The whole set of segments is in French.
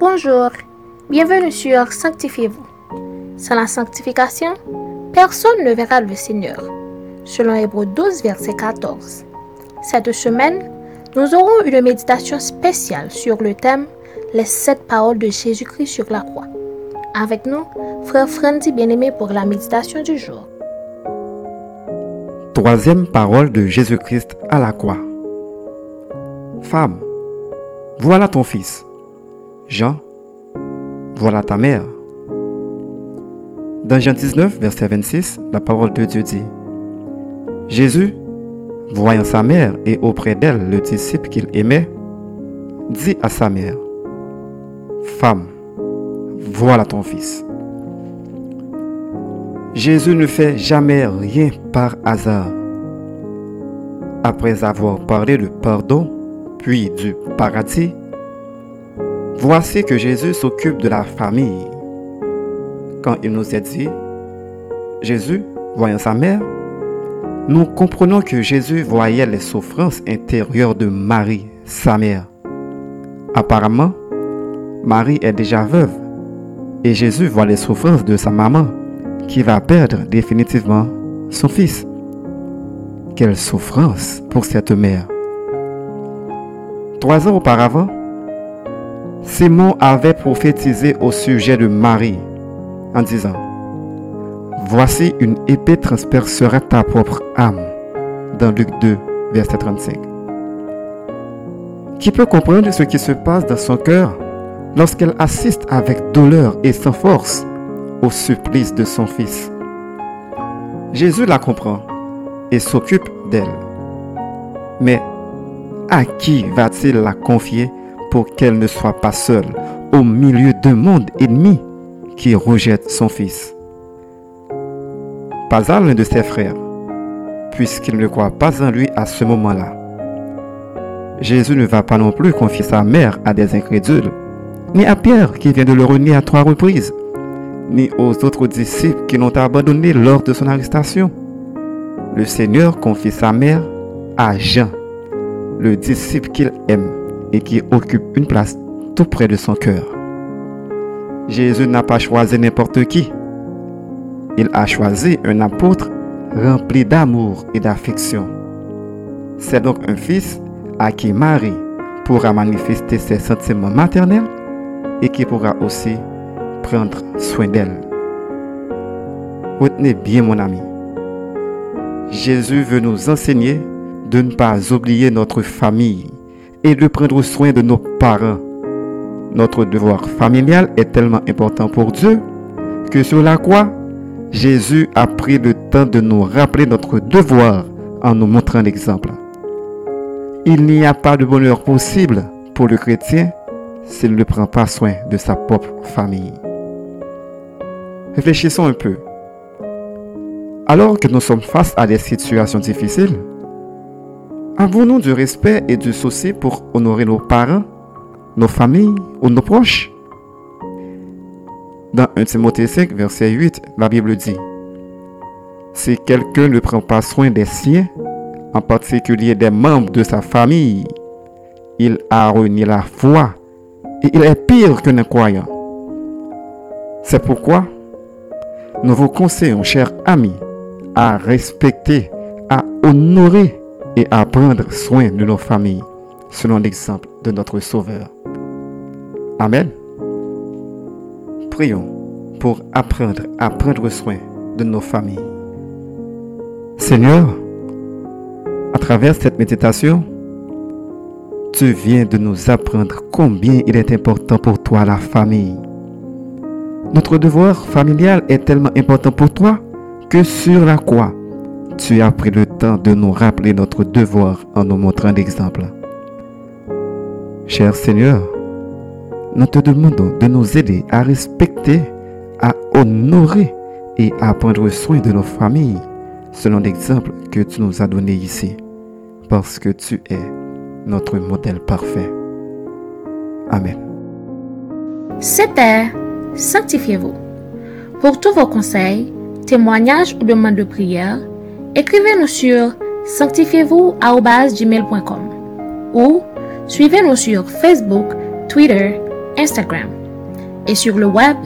Bonjour, bienvenue sur Sanctifiez-vous. Sans la sanctification, personne ne verra le Seigneur. Selon Hébreu 12, verset 14. Cette semaine, nous aurons une méditation spéciale sur le thème Les sept paroles de Jésus-Christ sur la croix. Avec nous, frère Frandy bien-aimé pour la méditation du jour. Troisième parole de Jésus-Christ à la croix. Femme, voilà ton fils. Jean, voilà ta mère. Dans Jean 19, verset 26, la parole de Dieu dit, Jésus, voyant sa mère et auprès d'elle le disciple qu'il aimait, dit à sa mère, Femme, voilà ton fils. Jésus ne fait jamais rien par hasard. Après avoir parlé de pardon, puis du paradis, voici que Jésus s'occupe de la famille. Quand il nous a dit, Jésus, voyant sa mère, nous comprenons que Jésus voyait les souffrances intérieures de Marie, sa mère. Apparemment, Marie est déjà veuve et Jésus voit les souffrances de sa maman qui va perdre définitivement son fils. Quelle souffrance pour cette mère. Trois ans auparavant, Simon avait prophétisé au sujet de Marie en disant, Voici une épée transpercera ta propre âme. Dans Luc 2, verset 35. Qui peut comprendre ce qui se passe dans son cœur lorsqu'elle assiste avec douleur et sans force au supplice de son fils? Jésus la comprend et s'occupe d'elle. Mais à qui va-t-il la confier pour qu'elle ne soit pas seule au milieu d'un monde ennemi qui rejette son fils Pas à l'un de ses frères, puisqu'il ne croit pas en lui à ce moment-là. Jésus ne va pas non plus confier sa mère à des incrédules, ni à Pierre qui vient de le renier à trois reprises, ni aux autres disciples qui l'ont abandonné lors de son arrestation. Le Seigneur confie sa mère à Jean, le disciple qu'il aime et qui occupe une place tout près de son cœur. Jésus n'a pas choisi n'importe qui. Il a choisi un apôtre rempli d'amour et d'affection. C'est donc un fils à qui Marie pourra manifester ses sentiments maternels et qui pourra aussi prendre soin d'elle. Retenez bien mon ami. Jésus veut nous enseigner de ne pas oublier notre famille et de prendre soin de nos parents. Notre devoir familial est tellement important pour Dieu que sur la croix, Jésus a pris le temps de nous rappeler notre devoir en nous montrant l'exemple. Il n'y a pas de bonheur possible pour le chrétien s'il ne prend pas soin de sa propre famille. Réfléchissons un peu. Alors que nous sommes face à des situations difficiles, Avons-nous du respect et du souci pour honorer nos parents, nos familles ou nos proches? Dans 1 Timothée 5, verset 8, la Bible dit Si quelqu'un ne prend pas soin des siens, en particulier des membres de sa famille, il a renié la foi et il est pire qu'un incroyant. C'est pourquoi nous vous conseillons, chers amis, à respecter, à honorer et à prendre soin de nos familles selon l'exemple de notre Sauveur. Amen. Prions pour apprendre à prendre soin de nos familles. Seigneur, à travers cette méditation, tu viens de nous apprendre combien il est important pour toi la famille. Notre devoir familial est tellement important pour toi que sur la croix, tu as pris le temps de nous rappeler notre devoir en nous montrant l'exemple. Cher Seigneur, nous te demandons de nous aider à respecter, à honorer et à prendre soin de nos familles selon l'exemple que tu nous as donné ici, parce que tu es notre modèle parfait. Amen. C'était Sanctifiez-vous. Pour tous vos conseils, témoignages ou demandes de prière, Écrivez-nous sur sanctifiez-vous ou suivez-nous sur Facebook, Twitter, Instagram et sur le web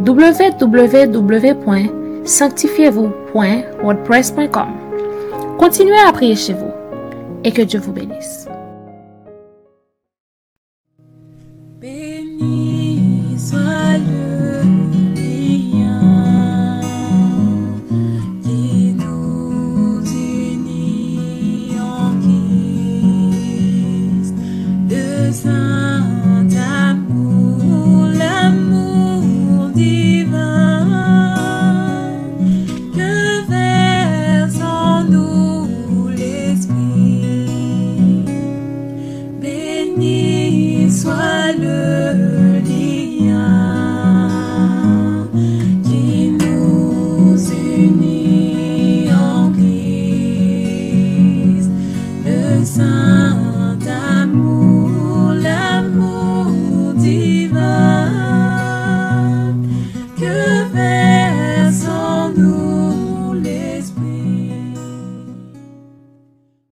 www.sanctifiez-vous.wordpress.com. Continuez à prier chez vous et que Dieu vous bénisse.